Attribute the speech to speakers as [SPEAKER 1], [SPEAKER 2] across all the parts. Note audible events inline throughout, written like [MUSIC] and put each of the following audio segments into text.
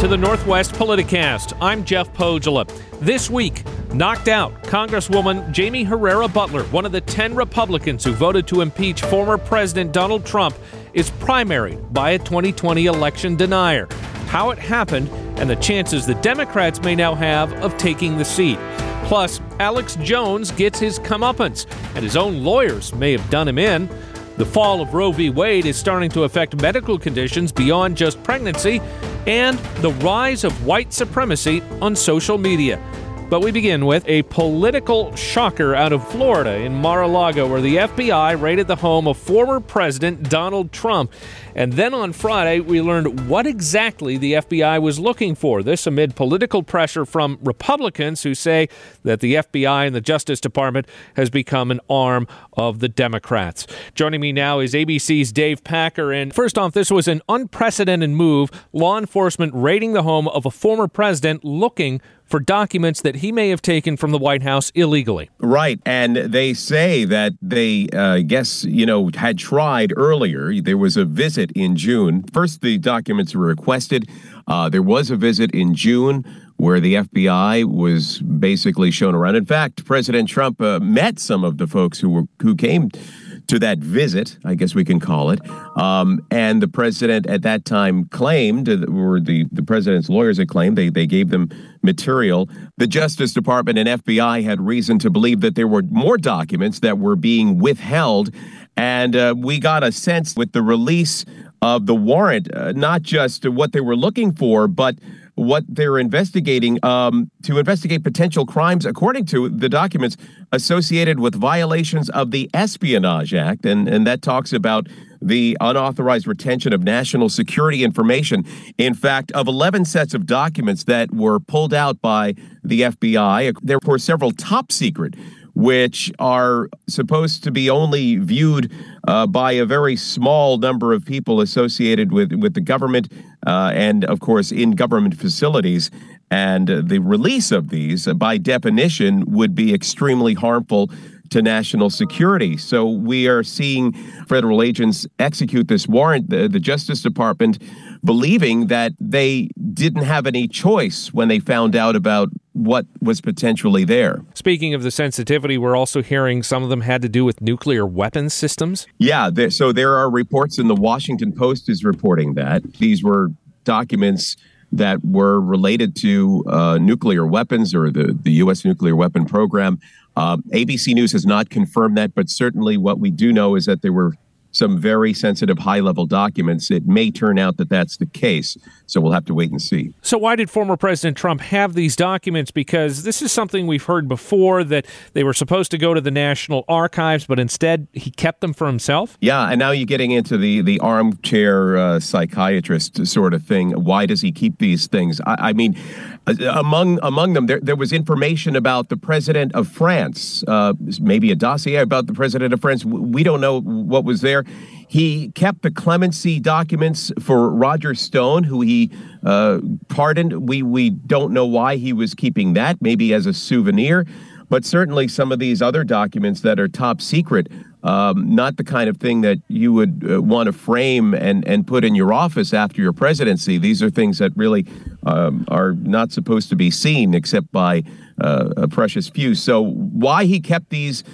[SPEAKER 1] to the Northwest Politicast. I'm Jeff Pohjola. This week, knocked out Congresswoman Jaime Herrera Beutler, one of the 10 Republicans who voted to impeach former President Donald Trump, is primaried by a 2020 election denier. How it happened and the chances the Democrats may now have of taking the seat. Plus, Alex Jones gets his comeuppance, and his own lawyers may have done him in. The fall of Roe v. Wade is starting to affect medical conditions beyond just pregnancy and the rise of white supremacy on social media. But we begin with a political shocker out of Florida in Mar a Lago, where the FBI raided the home of former President Donald Trump. And then on Friday, we learned what exactly the FBI was looking for. This amid political pressure from Republicans who say that the FBI and the Justice Department has become an arm of the Democrats. Joining me now is ABC's Dave Packer. And first off, this was an unprecedented move law enforcement raiding the home of a former president looking for documents that he may have taken from the White House illegally.
[SPEAKER 2] Right. And they say that they, uh, guess, you know, had tried earlier. There was a visit in June. First, the documents were requested. Uh, there was a visit in June where the FBI was basically shown around. In fact, President Trump uh, met some of the folks who were who came to that visit, I guess we can call it. Um, and the president at that time claimed, or the, the president's lawyers had claimed, they, they gave them material. The Justice Department and FBI had reason to believe that there were more documents that were being withheld. And uh, we got a sense with the release of the warrant, uh, not just what they were looking for, but what they're investigating um, to investigate potential crimes, according to the documents associated with violations of the Espionage Act. And, and that talks about the unauthorized retention of national security information. In fact, of 11 sets of documents that were pulled out by the FBI, there were several top secret which are supposed to be only viewed uh, by a very small number of people associated with, with the government uh, and, of course, in government facilities. And uh, the release of these, by definition, would be extremely harmful to national security. So we are seeing federal agents execute this warrant. The, the, Justice Department believing that they didn't have any choice when they found out about what was potentially there.
[SPEAKER 1] Speaking of the sensitivity, we're also hearing some of them had to do with nuclear weapons systems.
[SPEAKER 2] Yeah, there, so there are reports, and the Washington Post is reporting that these were documents that were related to uh, nuclear weapons or the, the U.S. nuclear weapon program. Uh, ABC News has not confirmed that, but certainly what we do know is that there were some very sensitive high level documents. It may turn out that that's the case. So we'll have to wait and see.
[SPEAKER 1] So, why did former President Trump have these documents? Because this is something we've heard before that they were supposed to go to the National Archives, but instead he kept them for himself?
[SPEAKER 2] Yeah. And now you're getting into the, the armchair uh, psychiatrist sort of thing. Why does he keep these things? I, I mean, uh, among among them, there, there was information about the president of France, uh, maybe a dossier about the president of France. We don't know what was there. He kept the clemency documents for Roger Stone, who he uh, pardoned. We we don't know why he was keeping that. Maybe as a souvenir, but certainly some of these other documents that are top secret um, not the kind of thing that you would uh, want to frame and, and put in your office after your presidency. These are things that really um, are not supposed to be seen except by uh, a precious few. So, why he kept these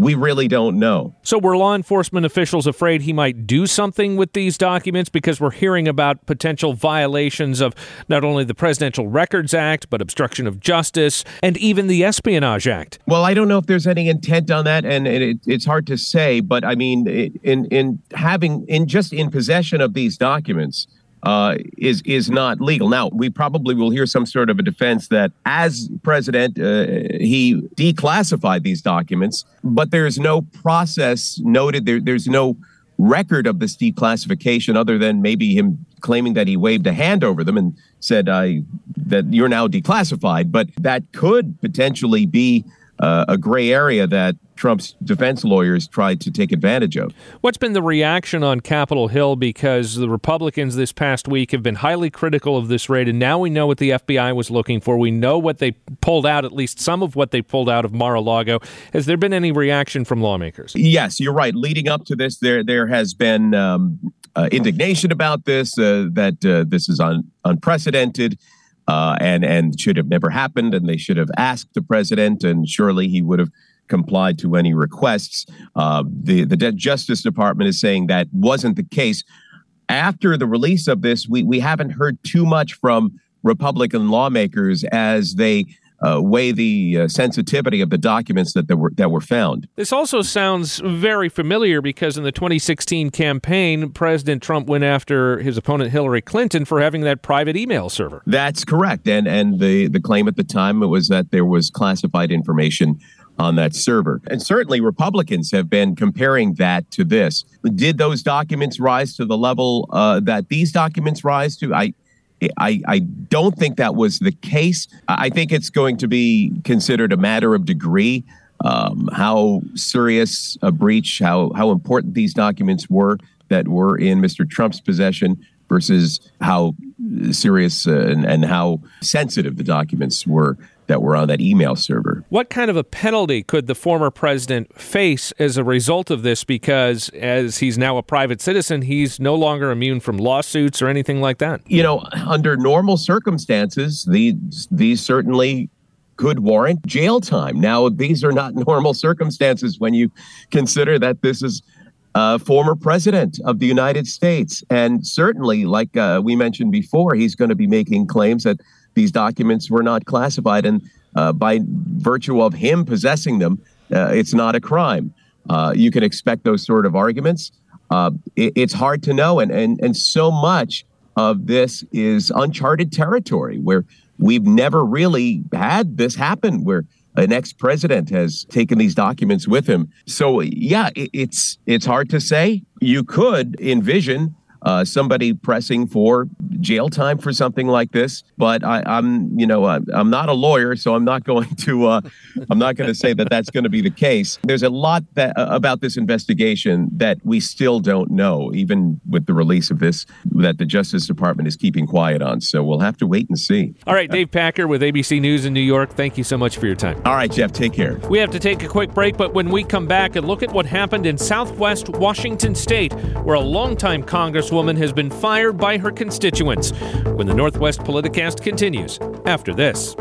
[SPEAKER 2] we really don't know.
[SPEAKER 1] So, were law enforcement officials afraid he might do something with these documents because we're hearing about potential violations of not only the Presidential Records Act, but obstruction of justice and even the Espionage Act?
[SPEAKER 2] Well, I don't know if there's any intent on that, and it, it's hard to say. But I mean, in in having in just in possession of these documents uh, is is not legal. Now, we probably will hear some sort of a defense that as president, uh, he declassified these documents, but there's no process noted. There, there's no record of this declassification other than maybe him claiming that he waved a hand over them and said I, that you're now declassified. But that could potentially be uh, a gray area that Trump's defense lawyers tried to take advantage of.
[SPEAKER 1] What's been the reaction on Capitol Hill? Because the Republicans this past week have been highly critical of this raid, and now we know what the FBI was looking for. We know what they pulled out, at least some of what they pulled out of Mar-a-Lago. Has there been any reaction from lawmakers?
[SPEAKER 2] Yes, you're right. Leading up to this, there there has been um, uh, indignation about this, uh, that uh, this is un- unprecedented. Uh, and and should have never happened, and they should have asked the president, and surely he would have complied to any requests. Uh, the the Justice Department is saying that wasn't the case. After the release of this, we we haven't heard too much from Republican lawmakers as they uh, weigh the uh, sensitivity of the documents that, that were that were found.
[SPEAKER 1] This also sounds very familiar because in the 2016 campaign, President Trump went after his opponent Hillary Clinton for having that private email server.
[SPEAKER 2] That's correct, and and the the claim at the time was that there was classified information on that server. And certainly Republicans have been comparing that to this. Did those documents rise to the level uh, that these documents rise to? I I, I don't think that was the case. I think it's going to be considered a matter of degree. Um, how serious a breach, how how important these documents were that were in Mr. Trump's possession versus how serious uh, and, and how sensitive the documents were that were on that email server.
[SPEAKER 1] What kind of a penalty could the former president face as a result of this? Because as he's now a private citizen, he's no longer immune from lawsuits or anything like that.
[SPEAKER 2] You know, under normal circumstances, these these certainly could warrant jail time. Now, these are not [LAUGHS] normal circumstances when you consider that this is a former president of the United States. And certainly, like uh, we mentioned before, he's going to be making claims that these documents were not classified, and uh, by virtue of him possessing them, uh, it's not a crime. Uh, you can expect those sort of arguments. Uh, it, it's hard to know, and and and so much of this is uncharted territory where we've never really had this happen, where an ex-president has taken these documents with him. So yeah, it, it's it's hard to say. You could envision uh, somebody pressing for jail time for something like this. But I, am you know, uh, I'm not a lawyer, so I'm not going to, uh, I'm not going to say that that's going to be the case. There's a lot that uh, about this investigation that we still don't know, even with the release of this, that the Justice Department is keeping quiet on. So we'll have to wait and see.
[SPEAKER 1] All right, Dave Packer with ABC News in New York. Thank you so much for your time.
[SPEAKER 2] All right, Jeff, take care.
[SPEAKER 1] We have to take a quick break, but when we come back and look at what happened in Southwest Washington State, where a longtime Congress Congresswoman has been fired by her constituents. When the Northwest Politicast continues after this.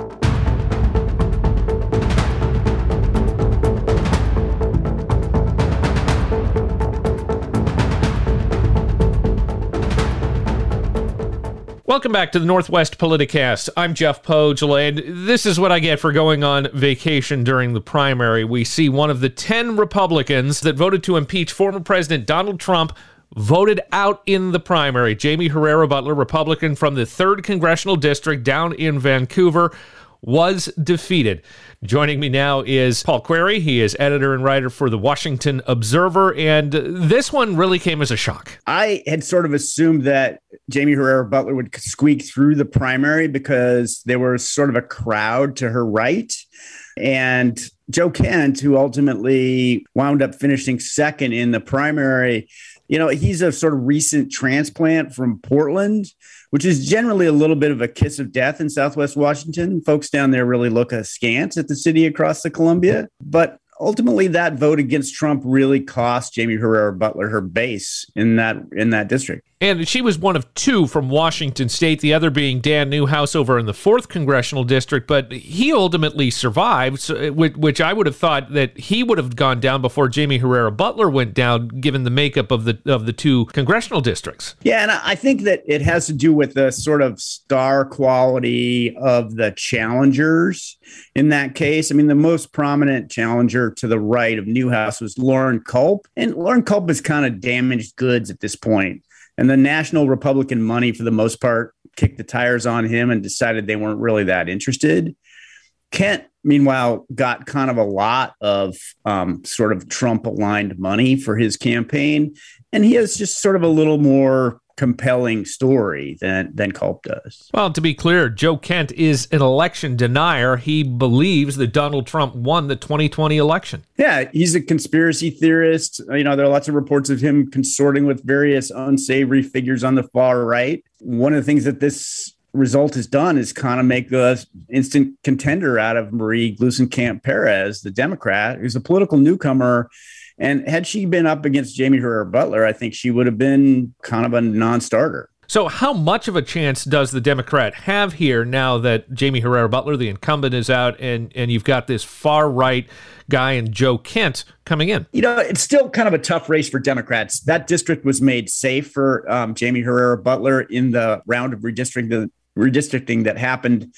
[SPEAKER 1] Welcome back to the Northwest Politicast. I'm Jeff Pohjola, and this is what I get for going on vacation during the primary. We see one of the 10 Republicans that voted to impeach former President Donald Trump voted out in the primary. Jaime Herrera Beutler, Republican from the 3rd Congressional District down in Vancouver, was defeated. Joining me now is Paul Queary. He is editor and writer for the Washington Observer, and this one really came as a shock.
[SPEAKER 3] I had sort of assumed that Jaime Herrera Beutler would squeak through the primary because there was sort of a crowd to her right. And Joe Kent, who ultimately wound up finishing second in the primary, you know, he's a sort of recent transplant from Portland, which is generally a little bit of a kiss of death in Southwest Washington. Folks down there really look askance at the city across the Columbia. But ultimately that vote against Trump really cost Jaime Herrera Beutler her base in that in that district.
[SPEAKER 1] And she was one of two from Washington State, the other being Dan Newhouse over in the fourth congressional district. But he ultimately survived, uh, which I would have thought that he would have gone down before Jaime Herrera Beutler went down, given the makeup of the of the two congressional districts.
[SPEAKER 3] Yeah, and I think that it has to do with the sort of star quality of the challengers in that case. I mean, the most prominent challenger to the right of Newhouse was Loren Culp, and Loren Culp is kind of damaged goods at this point. and the national Republican money, for the most part, kicked the tires on him and decided they weren't really that interested. Kent, meanwhile, got kind of a lot of um, sort of Trump aligned money for his campaign. And he has just sort of a little more compelling story than than Culp does.
[SPEAKER 1] Well, to be clear, Joe Kent is an election denier. He believes that Donald Trump won the 2020 election.
[SPEAKER 3] Yeah, he's a conspiracy theorist. You know, there are lots of reports of him consorting with various unsavory figures on the far right. One of the things that this result has done is kind of make the instant contender out of Marie Gluesenkamp Perez, the Democrat, who's a political newcomer And had she been up against Jaime Herrera Beutler, I think she would have been kind of a non starter.
[SPEAKER 1] So, how much of a chance does the Democrat have here now that Jaime Herrera Beutler, the incumbent, is out, and and you've got this far right guy and Joe Kent coming in?
[SPEAKER 3] You know, it's still kind of a tough race for Democrats. That district was made safe for um, Jaime Herrera Beutler in the round of redistricting, redistricting that happened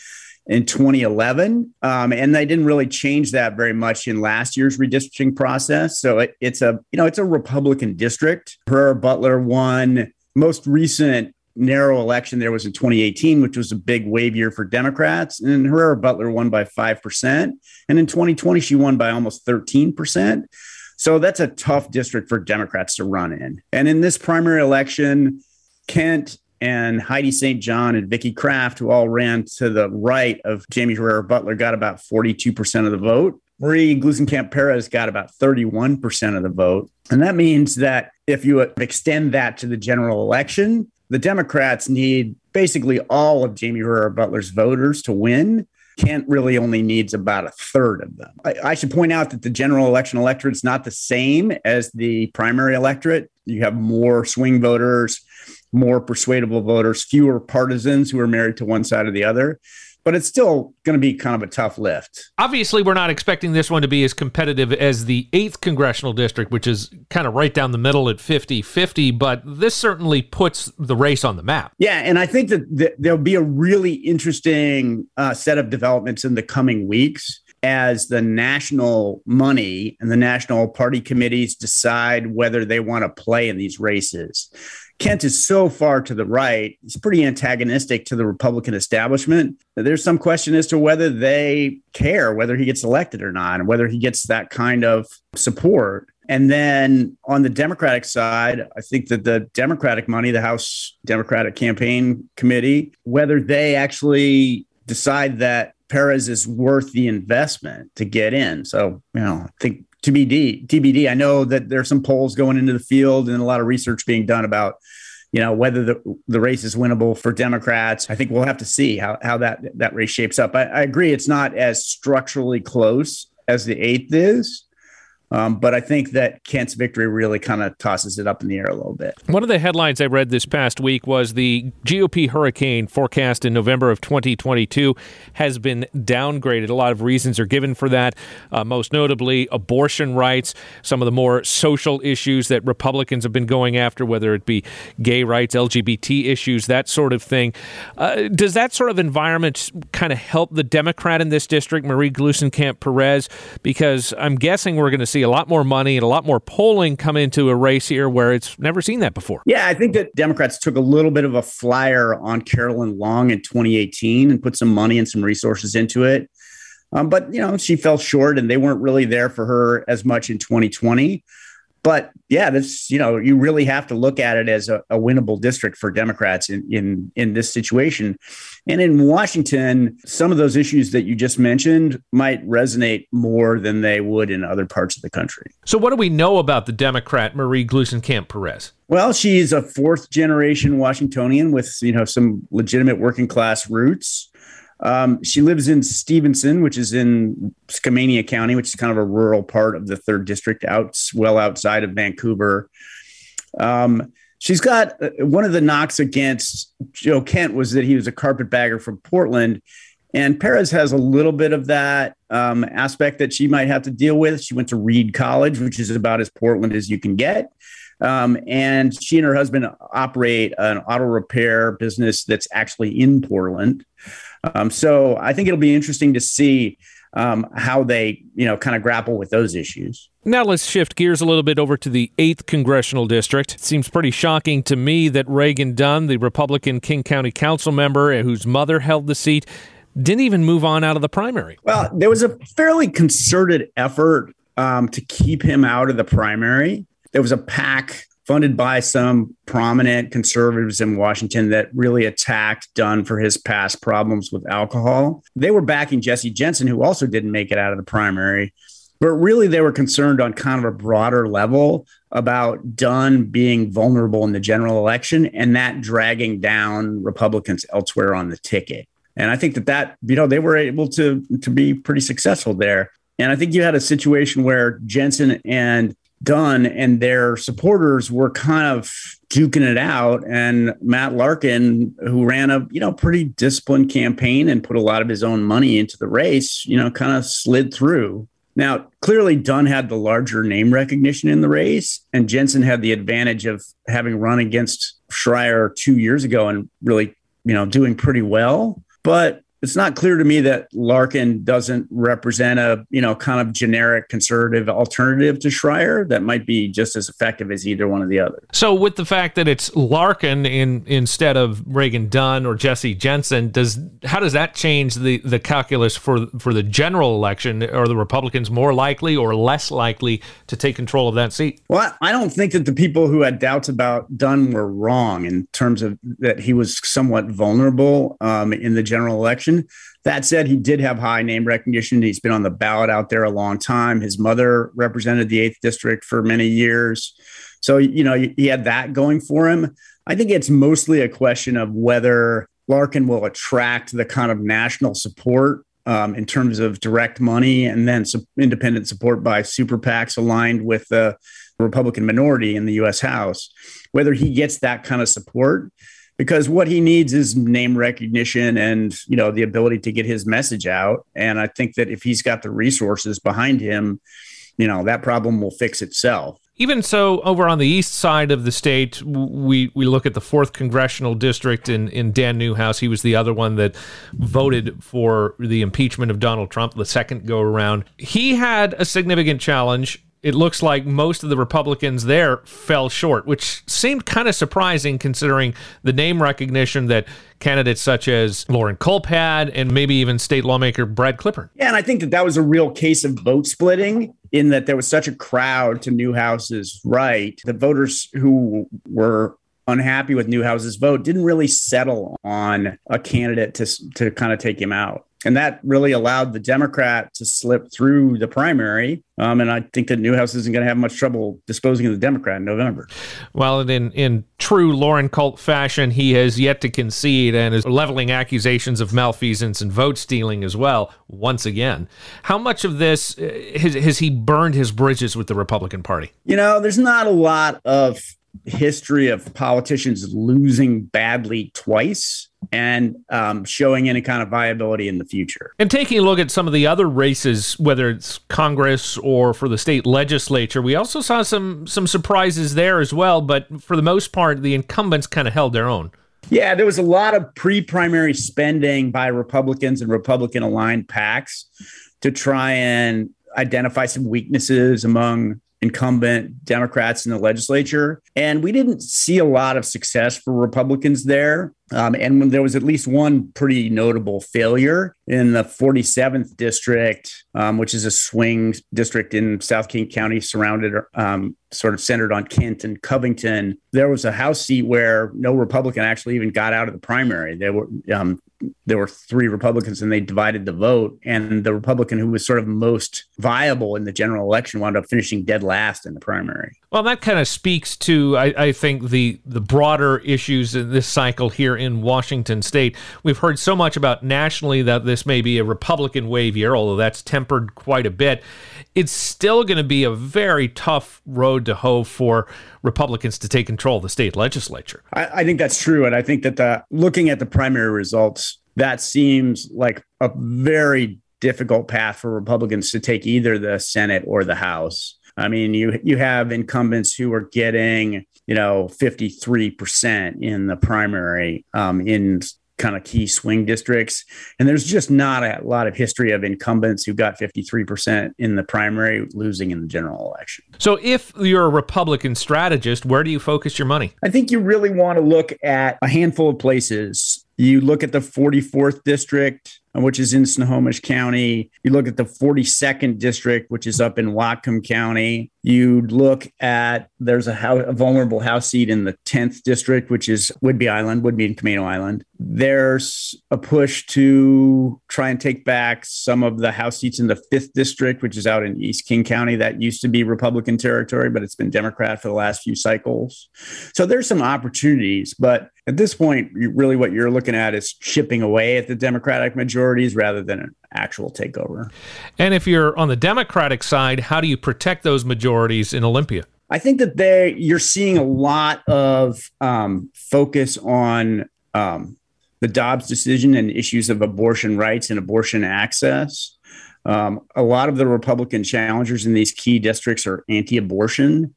[SPEAKER 3] in 2011 um, and they didn't really change that very much in last year's redistricting process so it, it's a you know it's a republican district herrera Beutler won most recent narrow election there was in 2018, which was a big wave year for Democrats. And Herrera Beutler won by 5%. And in 2020, she won by almost 13%. So that's a tough district for Democrats to run in. And in this primary election, Kent and Heidi St. John and Vicki Kraft, who all ran to the right of Jaime Herrera Beutler, got about 42% of the vote. Marie Gluesenkamp Perez got about 31% of the vote. And that means that if you extend that to the general election, the Democrats need basically all of Jaime Herrera Beutler's voters to win. Kent really only needs about a third of them. I, I, should point out that the general election electorate is not the same as the primary electorate. You have more swing voters, more persuadable voters, fewer partisans who are married to one side or the other but it's still going to be kind of a tough lift.
[SPEAKER 1] Obviously, we're not expecting this one to be as competitive as the 8th congressional district, which is kind of right down the middle at 50 50, but this certainly puts the race on the map.
[SPEAKER 3] Yeah. And I think that th- there'll be a really interesting uh, set of developments in the coming weeks as the national money and the national party committees decide whether they want to play in these races. Kent is so far to the right, he's pretty antagonistic to the Republican establishment. There's some question as to whether they care whether he gets elected or not, and whether he gets that kind of support. And then on the Democratic side, I think that the Democratic money, the House Democratic Campaign Committee, whether they actually decide that Perez is worth the investment to get in. So, you know, I think TBD, TBD. I know that there's some polls going into the field and a lot of research being done about, you know, whether the, the race is winnable for Democrats. I think we'll have to see how, how that, that race shapes up. I, I agree. It's not as structurally close as the eighth is. Um, but I think that Kent's victory really kind of tosses it up in the air a little bit.
[SPEAKER 1] One of the headlines I read this past week was the GOP hurricane forecast in November of 2022 has been downgraded. A lot of reasons are given for that, uh, most notably abortion rights, some of the more social issues that Republicans have been going after, whether it be gay rights, LGBT issues, that sort of thing. Uh, does that sort of environment kind of help the Democrat in this district, Marie Gluesenkamp Perez? Because I'm guessing we're going to see see a lot more money and a lot more polling come into a race here where it's never seen that before.
[SPEAKER 3] Yeah, I think that Democrats took a little bit of a flyer on Carolyn Long in 2018 and put some money and some resources into it. Um, but, you know, she fell short and they weren't really there for her as much in 2020. But yeah, this you know you really have to look at it as a, a winnable district for Democrats in in in this situation. And in Washington, some of those issues that you just mentioned might resonate more than they would in other parts of the country.
[SPEAKER 1] So, what do we know about the Democrat Marie Gluesenkamp Perez?
[SPEAKER 3] Well, she's a fourth generation Washingtonian with you know some legitimate working class roots. Um, she lives in Stevenson, which is in Skamania County, which is kind of a rural part of the third district, out well outside of Vancouver. Um, she's got uh, one of the knocks against Joe Kent was that he was a carpetbagger from Portland. And Perez has a little bit of that um, aspect that she might have to deal with. She went to Reed College, which is about as Portland as you can get. Um, and she and her husband operate an auto repair business that's actually in Portland. Um, so I think it'll be interesting to see um, how they, you know, kind of grapple with those issues.
[SPEAKER 1] Now let's shift gears a little bit over to the 8th congressional district. It seems pretty shocking to me that Reagan Dunn, the Republican King County council member whose mother held the seat, didn't even move on out of the primary.
[SPEAKER 3] Well, there was a fairly concerted effort um, to keep him out of the primary. There was a PAC funded by some prominent conservatives in Washington that really attacked Dunn for his past problems with alcohol. They were backing Jesse Jensen, who also didn't make it out of the primary. But really, they were concerned on kind of a broader level about Dunn being vulnerable in the general election and that dragging down Republicans elsewhere on the ticket. And I think that that, you know, they were able to, to be pretty successful there. And I think you had a situation where Jensen and Dunn and their supporters were kind of duking it out. And Matt Larkin, who ran a you know pretty disciplined campaign and put a lot of his own money into the race, you know, kind of slid through. Now, clearly, Dunn had the larger name recognition in the race, and Jensen had the advantage of having run against Schrier two years ago and really, you know, doing pretty well. But it's not clear to me that Larkin doesn't represent a you know kind of generic conservative alternative to Schrier that might be just as effective as either one of the others.
[SPEAKER 1] So, with the fact that it's Larkin in instead of Reagan Dunn or Jesse Jensen, does how does that change the the calculus for for the general election? Are the Republicans more likely or less likely to take control of that seat?
[SPEAKER 3] Well, I don't think that the people who had doubts about Dunn were wrong in terms of that he was somewhat vulnerable um, in the general election election. That said, he did have high name recognition. He's been on the ballot out there a long time. His mother represented the 8th district for many years. So, you know, he had that going for him. I think it's mostly a question of whether Larkin will attract the kind of national support um, in terms of direct money and then independent support by super PACs aligned with the Republican minority in the US House. Whether he gets that kind of support because what he needs is name recognition and you know the ability to get his message out and i think that if he's got the resources behind him you know that problem will fix itself
[SPEAKER 1] even so, over on the east side of the state, we, we look at the fourth congressional district in, in Dan Newhouse. He was the other one that voted for the impeachment of Donald Trump the second go around. He had a significant challenge it looks like most of the Republicans there fell short, which seemed kind of surprising considering the name recognition that candidates such as Loren Culp had and maybe even state lawmaker Brad Klippert.
[SPEAKER 3] Yeah, and I think that that was a real case of vote splitting in that there was such a crowd to Newhouse's right. The voters who were unhappy with Newhouse's vote didn't really settle on a candidate to, to kind of take him out. And that really allowed the Democrat to slip through the primary. Um, and I think that Newhouse isn't going to have much trouble disposing of the Democrat in November.
[SPEAKER 1] Well, in, in true Loren Culp fashion, he has yet to concede and is leveling accusations of malfeasance and vote stealing as well, once again. How much of this uh, has, has he burned his bridges with the Republican Party?
[SPEAKER 3] You know, there's not a lot of history of politicians losing badly twice and um, showing any kind of viability in the future.
[SPEAKER 1] And taking a look at some of the other races, whether it's Congress or for the state legislature, we also saw some some surprises there as well. But for the most part, the incumbents kind of held their own.
[SPEAKER 3] Yeah, there was a lot of pre-primary spending by Republicans and Republican-aligned PACs to try and identify some weaknesses among incumbent Democrats in the legislature. And we didn't see a lot of success for Republicans there. Um, and when there was at least one pretty notable failure in the 47th district, um, which is a swing district in South King County, surrounded, um, sort of centered on Kent and Covington. There was a House seat where no Republican actually even got out of the primary. There were um, there were three Republicans and they divided the vote. And the Republican who was sort of most viable in the general election wound up finishing dead last in the primary.
[SPEAKER 1] Well, that kind of speaks to, I, I, think, the the broader issues in this cycle here in Washington State. We've heard so much about nationally that this may be a Republican wave year, although that's tempered quite a bit. It's still going to be a very tough road to hoe for Republicans to take control of the state legislature.
[SPEAKER 3] I, I think that's true, and I think that the looking at the primary results, that seems like a very difficult path for Republicans to take either the Senate or the House. I mean, you you have incumbents who are getting you know 53% in the primary um, in kind of key swing districts. And there's just not a lot of history of incumbents who got 53% in the primary losing in the general election.
[SPEAKER 1] So, if you're a Republican strategist, where do you focus your money?
[SPEAKER 3] I think you really want to look at a handful of places. You look at the 44th district, Uh, which is in Snohomish County. You look at the 42nd district, which is up in Whatcom County. You look at there's a, house, a vulnerable house seat in the 10th district, which is Whidbey Island, Whidbey and Camano Island. There's a push to try and take back some of the house seats in the 5th district, which is out in East King County. That used to be Republican territory, but it's been Democrat for the last few cycles. So there's some opportunities, but at this point, really what you're looking at is chipping away at the Democratic majority majorities rather than an actual takeover.
[SPEAKER 1] And if you're on the Democratic side, how do you protect those majorities in Olympia?
[SPEAKER 3] I think that they you're seeing a lot of um, focus on um, the Dobbs decision and issues of abortion rights and abortion access. Um, a lot of the Republican challengers in these key districts are anti-abortion,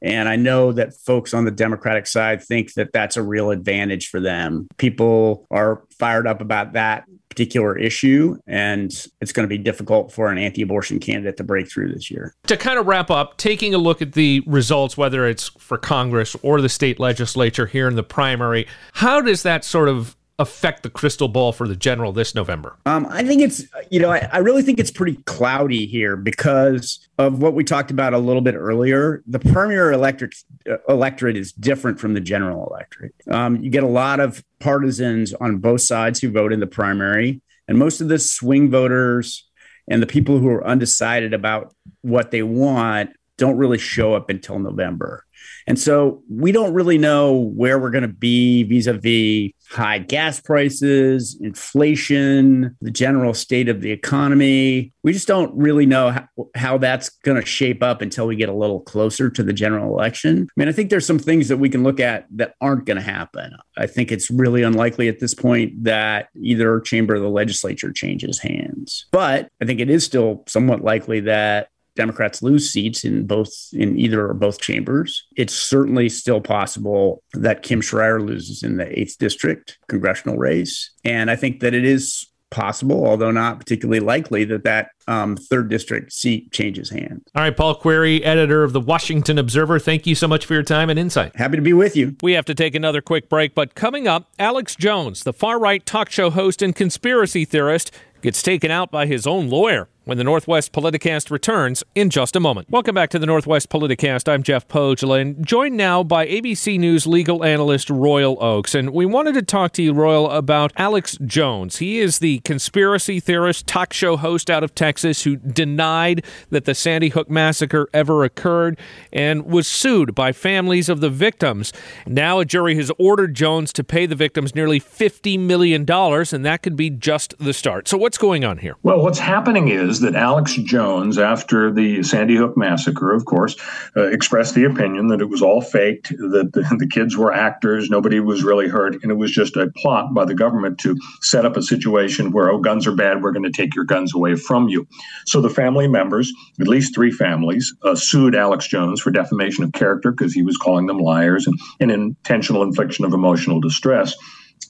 [SPEAKER 3] and I know that folks on the Democratic side think that that's a real advantage for them. People are fired up about that particular issue, and it's going to be difficult for an anti abortion candidate to break through this year.
[SPEAKER 1] To kind of wrap up, taking a look at the results, whether it's for Congress or the state legislature here in the primary, how does that sort of affect the crystal ball for the general this November?
[SPEAKER 3] Um, I think it's, you know, I, I, really think it's pretty cloudy here because of what we talked about a little bit earlier. The Premier electric uh, electorate is different from the general electorate. Um, you get a lot of partisans on both sides who vote in the primary, and most of the swing voters and the people who are undecided about what they want don't really show up until November. And so we don't really know where we're going to be vis a vis high gas prices, inflation, the general state of the economy. We just don't really know how, how that's going to shape up until we get a little closer to the general election. I mean, I think there's some things that we can look at that aren't going to happen. I think it's really unlikely at this point that either chamber of the legislature changes hands. But I think it is still somewhat likely that Democrats lose seats in both in either or both chambers. It's certainly still possible that Kim Schrier loses in the eighth district congressional race, and I think that it is possible, although not particularly likely, that that um, third district seat changes hands.
[SPEAKER 1] All right, Paul Queary, editor of the Washington Observer. Thank you so much for your time and insight.
[SPEAKER 3] Happy to be with you.
[SPEAKER 1] We have to take another quick break, but coming up, Alex Jones, the far right talk show host and conspiracy theorist, gets taken out by his own lawyer when the Northwest Politicast returns in just a moment. Welcome back to the Northwest Politicast. I'm Jeff Pohjola, and joined now by ABC News legal analyst Royal Oakes. And we wanted to talk to you, Royal, about Alex Jones. He is the conspiracy theorist, talk show host out of Texas who denied that the Sandy Hook massacre ever occurred and was sued by families of the victims. Now a jury has ordered Jones to pay the victims nearly $50 million, and that could be just the start. So what's going on here?
[SPEAKER 4] Well, what's happening is that Alex Jones, after the Sandy Hook massacre, of course, uh, expressed the opinion that it was all faked, that the, [LAUGHS] the, kids were actors, nobody was really hurt, and it was just a plot by the government to set up a situation where, oh, guns are bad, we're going to take your guns away from you. So the family members, at least three families, uh, sued Alex Jones for defamation of character because he was calling them liars and, and intentional infliction of emotional distress.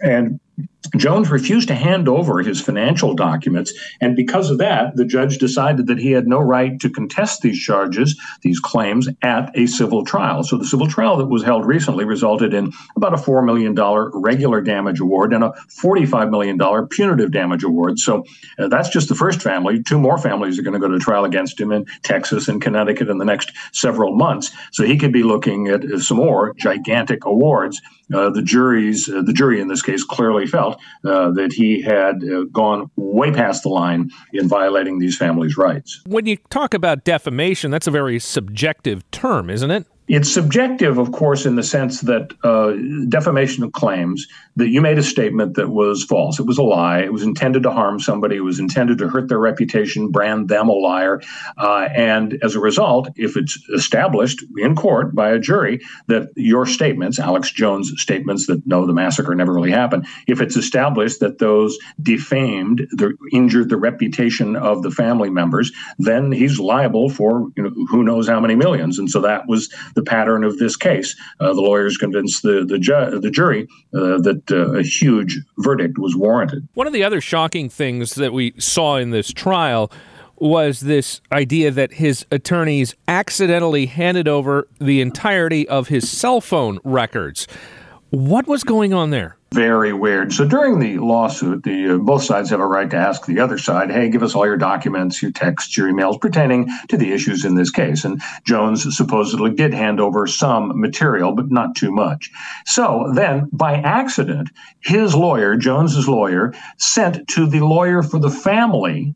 [SPEAKER 4] And Jones refused to hand over his financial documents, and because of that, the judge decided that he had no right to contest these charges, these claims, at a civil trial. So the civil trial that was held recently resulted in about a $4 million regular damage award and a $45 million punitive damage award. So uh, that's just the first family. Two more families are going to go to trial against him in Texas and Connecticut in the next several months. So he could be looking at uh, some more gigantic awards. Uh, the juries, uh, the jury in this case, clearly felt uh, that he had uh, gone way past the line in violating these families' rights.
[SPEAKER 1] When you talk about defamation, that's a very subjective term, isn't it?
[SPEAKER 4] It's subjective, of course, in the sense that uh, defamation of claims that you made a statement that was false. It was a lie. It was intended to harm somebody. It was intended to hurt their reputation, brand them a liar. Uh, and as a result, if it's established in court by a jury that your statements, Alex Jones' statements that no, the massacre never really happened, if it's established that those defamed, the, injured the reputation of the family members, then he's liable for you know, who knows how many millions. And so that was the pattern of this case. Uh, the lawyers convinced the the, ju- the jury uh, that uh, a huge verdict was warranted.
[SPEAKER 1] One of the other shocking things that we saw in this trial was this idea that his attorneys accidentally handed over the entirety of his cell phone records. What was going on there?
[SPEAKER 4] Very weird. So during the lawsuit, the uh, both sides have a right to ask the other side, "Hey, give us all your documents, your texts, your emails pertaining to the issues in this case." And Jones supposedly did hand over some material, but not too much. So then, by accident, his lawyer, Jones's lawyer, sent to the lawyer for the family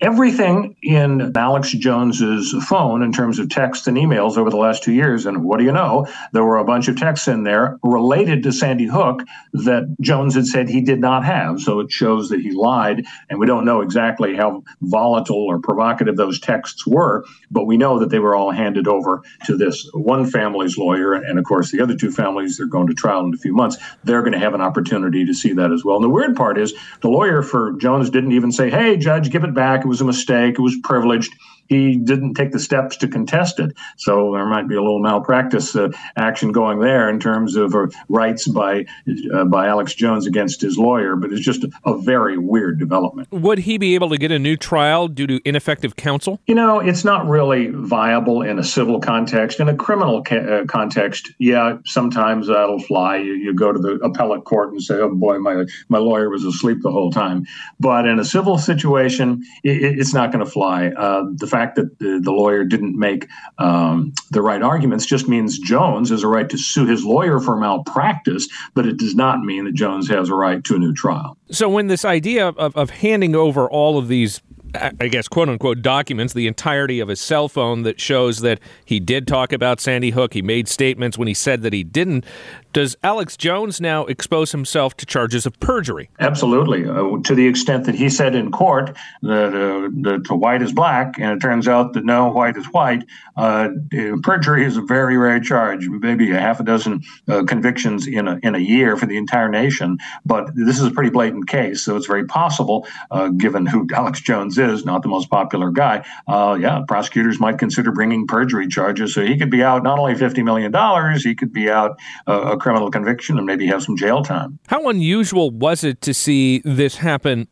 [SPEAKER 4] everything in Alex Jones's phone in terms of texts and emails over the last two years. And what do you know? There were a bunch of texts in there related to Sandy Hook that Jones had said he did not have. So it shows that he lied, and we don't know exactly how volatile or provocative those texts were, but we know that they were all handed over to this one family's lawyer, and of course the other two families they're going to trial in a few months. They're going to have an opportunity to see that as well. And the weird part is the lawyer for Jones didn't even say, "Hey, judge, give it back. It was a mistake. It was privileged." He didn't take the steps to contest it. So there might be a little malpractice uh, action going there in terms of uh, rights by uh, by Alex Jones against his lawyer. But it's just a, a, very weird development.
[SPEAKER 1] Would he be able to get a new trial due to ineffective counsel?
[SPEAKER 4] You know, it's not really viable in a civil context. In a criminal ca- uh, context, yeah, sometimes that'll fly. You, you go to the appellate court and say, "Oh boy, my my lawyer was asleep the whole time." But in a civil situation, it, it's not going to fly. Uh, the fact fact that the, the lawyer didn't make um, the right arguments just means Jones has a right to sue his lawyer for malpractice, but it does not mean that Jones has a right to a new trial.
[SPEAKER 1] So, when this idea of, of handing over all of these I guess, quote unquote, documents the entirety of his cell phone that shows that he did talk about Sandy Hook. He made statements when he said that he didn't. Does Alex Jones now expose himself to charges of perjury?
[SPEAKER 4] Absolutely. Uh, to the extent that he said in court that, uh, that white is black, and it turns out that no, white is white, uh, perjury is a very rare charge, maybe a half a dozen uh, convictions in a, in a year for the entire nation. But this is a pretty blatant case, so it's very possible, uh, given who Alex Jones is, not the most popular guy, uh, yeah, prosecutors might consider bringing perjury charges. So he could be out not only $50 million, he could be out a criminal conviction and maybe have some jail time.
[SPEAKER 1] How unusual was it to see this happen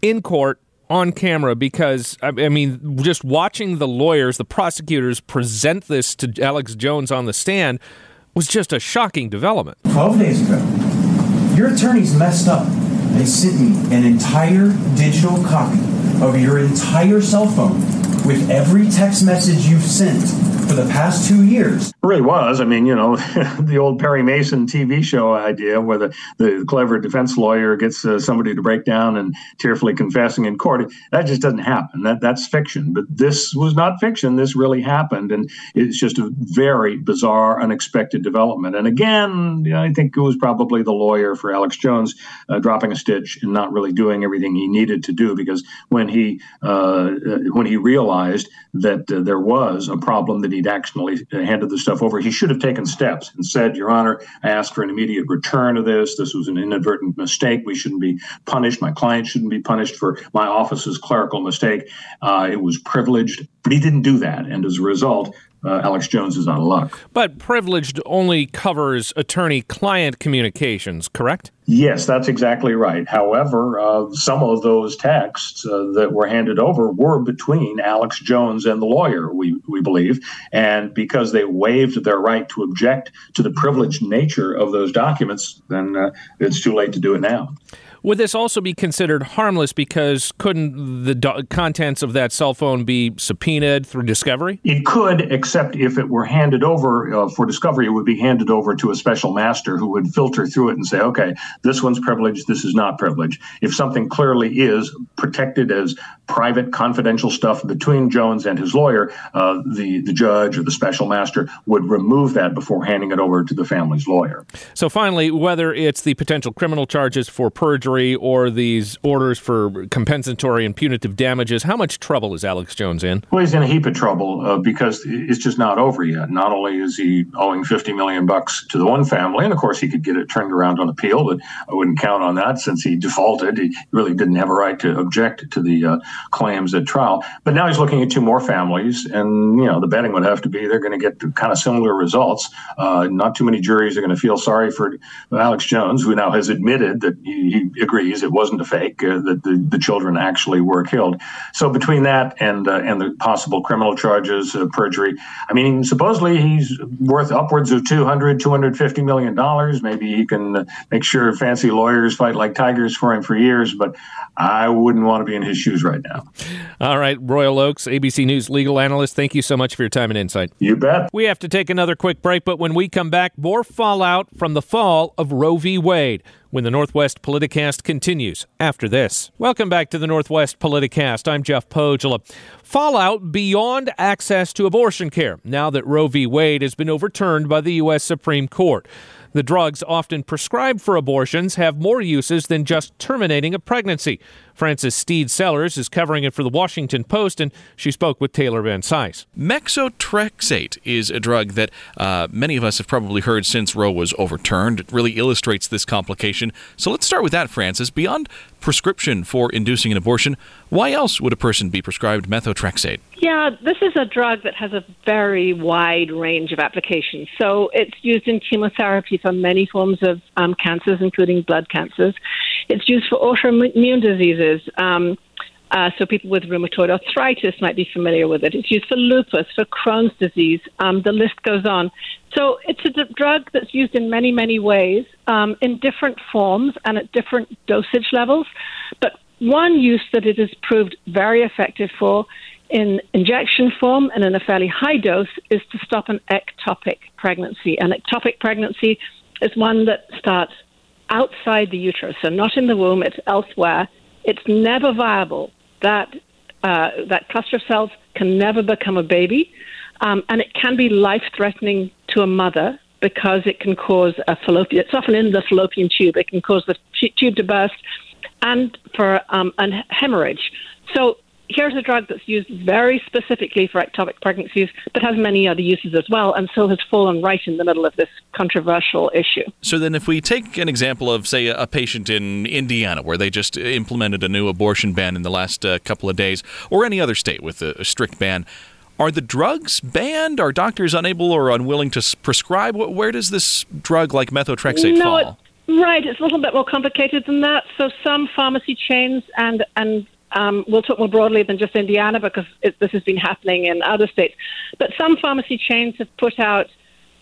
[SPEAKER 1] in court on camera because I mean, just watching the lawyers, the prosecutors present this to Alex Jones on the stand was just a shocking development.
[SPEAKER 5] 12 days ago, your attorneys messed up. They sent me an entire digital copy of your entire cell phone with every text message you've sent for the past two years.
[SPEAKER 4] It really was. I mean, you know, [LAUGHS] the old Perry Mason TV show idea where the, the clever defense lawyer gets uh, somebody to break down and tearfully confessing in court. That just doesn't happen. That That's fiction. But this was not fiction. This really happened. And it's just a very bizarre, unexpected development. And again, you know, I think it was probably the lawyer for Alex Jones uh, dropping a stitch and not really doing everything he needed to do because when he uh, when he realized that uh, there was a problem that he he'd actually handed the stuff over. He should have taken steps and said, Your Honor, I asked for an immediate return of this. This was an inadvertent mistake. We shouldn't be punished. My client shouldn't be punished for my office's clerical mistake. Uh, it was privileged, but he didn't do that. And as a result, uh, Alex Jones is out of luck.
[SPEAKER 1] But privileged only covers attorney client communications, correct?
[SPEAKER 4] Yes, that's exactly right. However, uh, some of those texts uh, that were handed over were between Alex Jones and the lawyer, we, we believe. And because they waived their right to object to the privileged nature of those documents, then uh, it's too late to do it now.
[SPEAKER 1] Would this also be considered harmless because couldn't the do- contents of that cell phone be subpoenaed through discovery?
[SPEAKER 4] It could, except if it were handed over uh, for discovery, it would be handed over to a special master who would filter through it and say, okay, this one's privileged, this is not privileged. If something clearly is protected as private, confidential stuff between Jones and his lawyer, uh, the, the judge or the special master would remove that before handing it over to the family's lawyer.
[SPEAKER 1] So, finally, whether it's the potential criminal charges for perjury, or these orders for compensatory and punitive damages, how much trouble is Alex Jones in?
[SPEAKER 4] Well, he's in a heap of trouble uh, because it's just not over yet. Not only is he owing 50 million bucks to the one family, and of course he could get it turned around on appeal, but I wouldn't count on that since he defaulted. He really didn't have a right to object to the uh, claims at trial. But now he's looking at two more families, and you know the betting would have to be they're going to get kind of similar results. Uh, not too many juries are going to feel sorry for Alex Jones, who now has admitted that he agrees it wasn't a fake, uh, that the, the children actually were killed. So between that and uh, and the possible criminal charges, uh, perjury, I mean, supposedly he's worth upwards of 200, 250 million dollars. Maybe he can uh, make sure fancy lawyers fight like tigers for him for years, but I wouldn't want to be in his shoes right now.
[SPEAKER 1] All right, Royal Oakes, ABC News legal analyst, thank you so much for your time and insight.
[SPEAKER 4] You bet.
[SPEAKER 1] We have to take another quick break, but when we come back, more fallout from the fall of Roe v. Wade when the Northwest Politicast continues after this. Welcome back to the Northwest Politicast. I'm Jeff Pohjola. Fallout beyond access to abortion care now that Roe v. Wade has been overturned by the U.S. Supreme Court. The drugs often prescribed for abortions have more uses than just terminating a pregnancy. Frances Stead Sellers is covering it for the Washington Post, and she spoke with Taylor Van Cise.
[SPEAKER 6] Methotrexate is a drug that uh, many of us have probably heard since Roe was overturned. It really illustrates this complication. So let's start with that, Frances. Beyond prescription for inducing an abortion, why else would a person be prescribed methotrexate?
[SPEAKER 7] Yeah, this is a drug that has a very wide range of applications. So it's used in chemotherapy for many forms of um, cancers, including blood cancers. It's used for autoimmune diseases. Um, uh, so people with rheumatoid arthritis might be familiar with it. It's used for lupus, for Crohn's disease. Um, the list goes on. So it's a d- drug that's used in many, many ways, um, in different forms and at different dosage levels. But one use that it has proved very effective for in injection form and in a fairly high dose is to stop an ectopic pregnancy. An ectopic pregnancy is one that starts outside the uterus, so not in the womb, it's elsewhere. It's never viable. That uh, that cluster of cells can never become a baby, um, and it can be life threatening to a mother because it can cause a fallopian. It's often in the fallopian tube. It can cause the tube to burst, and for um, a hemorrhage. So here's a drug that's used very specifically for ectopic pregnancies, but has many other uses as well, and so has fallen right in the middle of this controversial issue.
[SPEAKER 6] So then, if we take an example of, say, a patient in Indiana where they just implemented a new abortion ban in the last uh, couple of days, or any other state with a, a strict ban. Are the drugs banned? Are doctors unable or unwilling to prescribe? Where does this drug like methotrexate
[SPEAKER 7] no,
[SPEAKER 6] fall?
[SPEAKER 7] It, right, it's a little bit more complicated than that. So some pharmacy chains and and um, we'll talk more broadly than just Indiana because it, this has been happening in other states. But some pharmacy chains have put out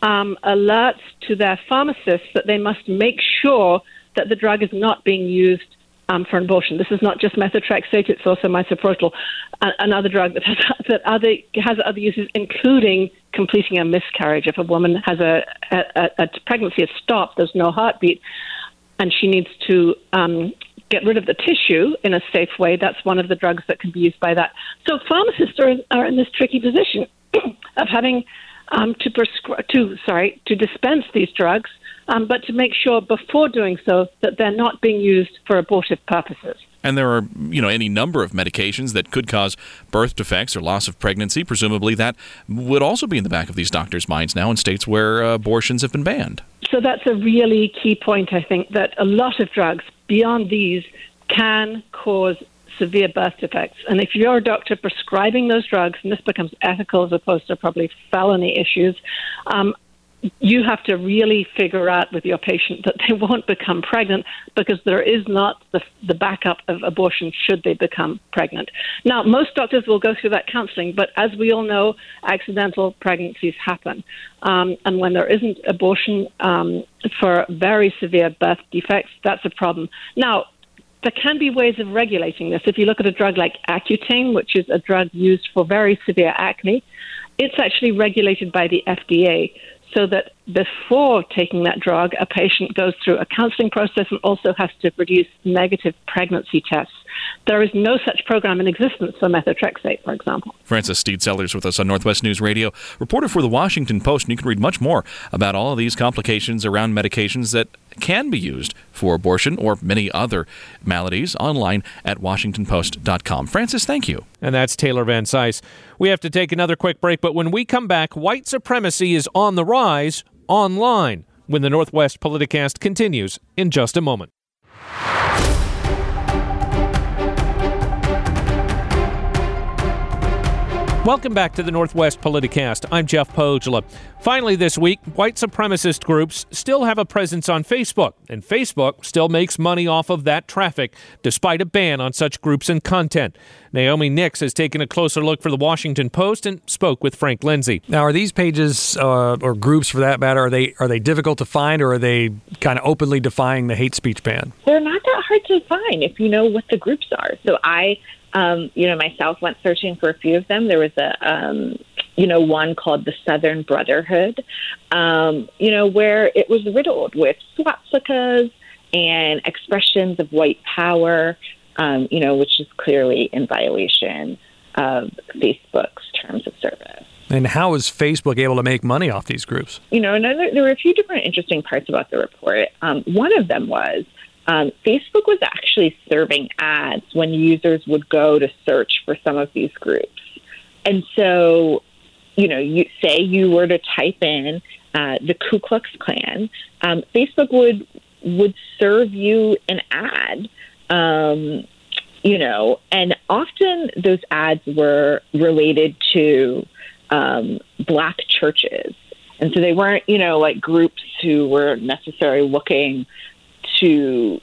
[SPEAKER 7] um, alerts to their pharmacists that they must make sure that the drug is not being used um, for abortion. This is not just methotrexate; it's also misoprostol, another drug that has [LAUGHS] that other has other uses, including completing a miscarriage. If a woman has a, a, a pregnancy has stopped, there's no heartbeat, and she needs to um, get rid of the tissue in a safe way, that's one of the drugs that can be used by that. So pharmacists are, are in this tricky position [CLEARS THROAT] of having um, to prescribe, to sorry, to dispense these drugs, um, but to make sure before doing so that they're not being used for abortive purposes.
[SPEAKER 6] And there are, you know, any number of medications that could cause birth defects or loss of pregnancy. Presumably, that would also be in the back of these doctors' minds now in states where uh, abortions have been banned.
[SPEAKER 7] So that's a really key point. I think that a lot of drugs beyond these can cause severe birth defects. And if you're a doctor prescribing those drugs, and this becomes ethical as opposed to probably felony issues, um, you have to really figure out with your patient that they [LAUGHS] won't become pregnant because there is not the, the backup of abortion should they become pregnant. Now, most doctors will go through that counseling, but as we all know, accidental pregnancies happen. Um, and when there isn't abortion um, for very severe birth defects, that's a problem. Now, there can be ways of regulating this. If you look at a drug like Accutane, which is a drug used for very severe acne, it's actually regulated by the FDA so that before taking that drug, a patient goes through a counseling process and also has to produce negative pregnancy tests. There is no such program in existence for methotrexate, for example.
[SPEAKER 6] Frances Stead Sellers with us on Northwest News Radio, reporter for the Washington Post, and you can read much more about all of these complications around medications that can be used for abortion or many other maladies online at WashingtonPost.com. Frances, thank you.
[SPEAKER 1] And that's Taylor Van Cise. We have to take another quick break, but when we come back, white supremacy is on the rise online when the Northwest Politicast continues in just a moment. Welcome back to the Northwest Politicast. I'm Jeff Pohjola. Finally, this week, white supremacist groups still have a presence on Facebook, and Facebook still makes money off of that traffic, despite a ban on such groups and content. Naomi Nix has taken a closer look for the Washington Post and spoke with Frank Lindsay.
[SPEAKER 8] Now, are these pages uh, or groups, for that matter, are they are they difficult to find, or are they kind of openly defying the hate speech ban?
[SPEAKER 9] They're not that hard to find if you know what the groups are. So I um, you know, myself went searching for a few of them. There was a, um, you know, one called the Southern Brotherhood, um, you know, where it was riddled with swastikas and expressions of white power, um, you know, which is clearly in violation of Facebook's terms of service.
[SPEAKER 8] And how is Facebook able to make money off these groups?
[SPEAKER 9] You know, another, there were a few different interesting parts about the report. Um, one of them was um, Facebook was actually serving ads when users would go to search for some of these groups. And so, you know, you say you were to type in uh, the Ku Klux Klan, um, Facebook would would serve you an ad. Um, you know, and often those ads were related to um, black churches. And so they weren't, you know, like groups who were necessarily looking to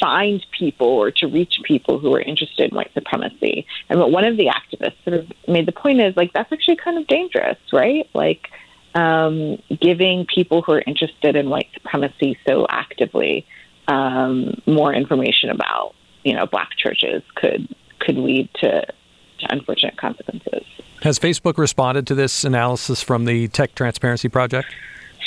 [SPEAKER 9] find people or to reach people who are interested in white supremacy. And what one of the activists sort of made the point is like, that's actually kind of dangerous, right? Like, um, giving people who are interested in white supremacy so actively um, more information about, you know, black churches could could lead to, to unfortunate consequences.
[SPEAKER 8] Has Facebook responded to this analysis from the Tech Transparency Project?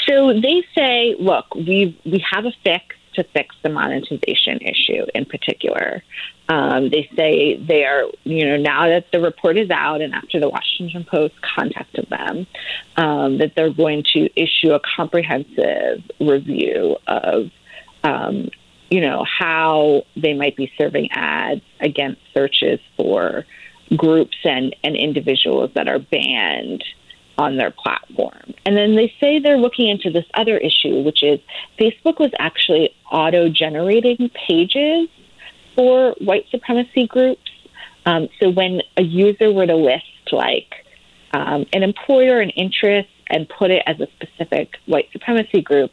[SPEAKER 9] So they say, look, we we have a fix to fix the monetization issue in particular. Um, they say they are, you know, now that the report is out and after the Washington Post contacted them, um, that they're going to issue a comprehensive review of, um, you know, how they might be serving ads against searches for groups and, and individuals that are banned on their platform. And then they say they're looking into this other issue, which is Facebook was actually auto generating pages for white supremacy groups. Um, so when a user were to list like um, an employer and interest and put it as a specific white supremacy group,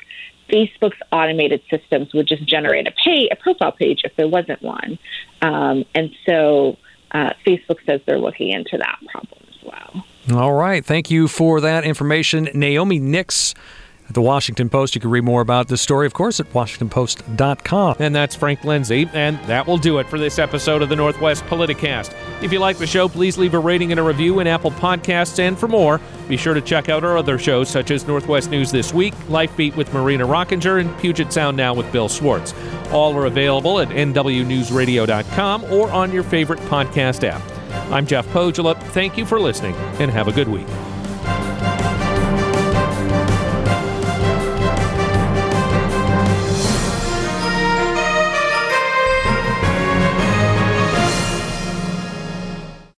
[SPEAKER 9] Facebook's automated systems would just generate a pay a profile page if there wasn't one. Um, and so uh, Facebook says they're looking into that problem as well.
[SPEAKER 8] All right. Thank you for that information. Naomi Nix the Washington Post. You can read more about this story, of course, at WashingtonPost.com.
[SPEAKER 1] And that's Frank Lindsay. And that will do it for this episode of the Northwest Politicast. If you like the show, please leave a rating and a review in Apple Podcasts. And for more, be sure to check out our other shows, such as Northwest News This Week, Life Beat with Marina Rockinger, and Puget Sound Now with Bill Swartz. All are available at NWNewsRadio.com or on your favorite podcast app. I'm Jeff Pohjola. Thank you for listening and have a good week.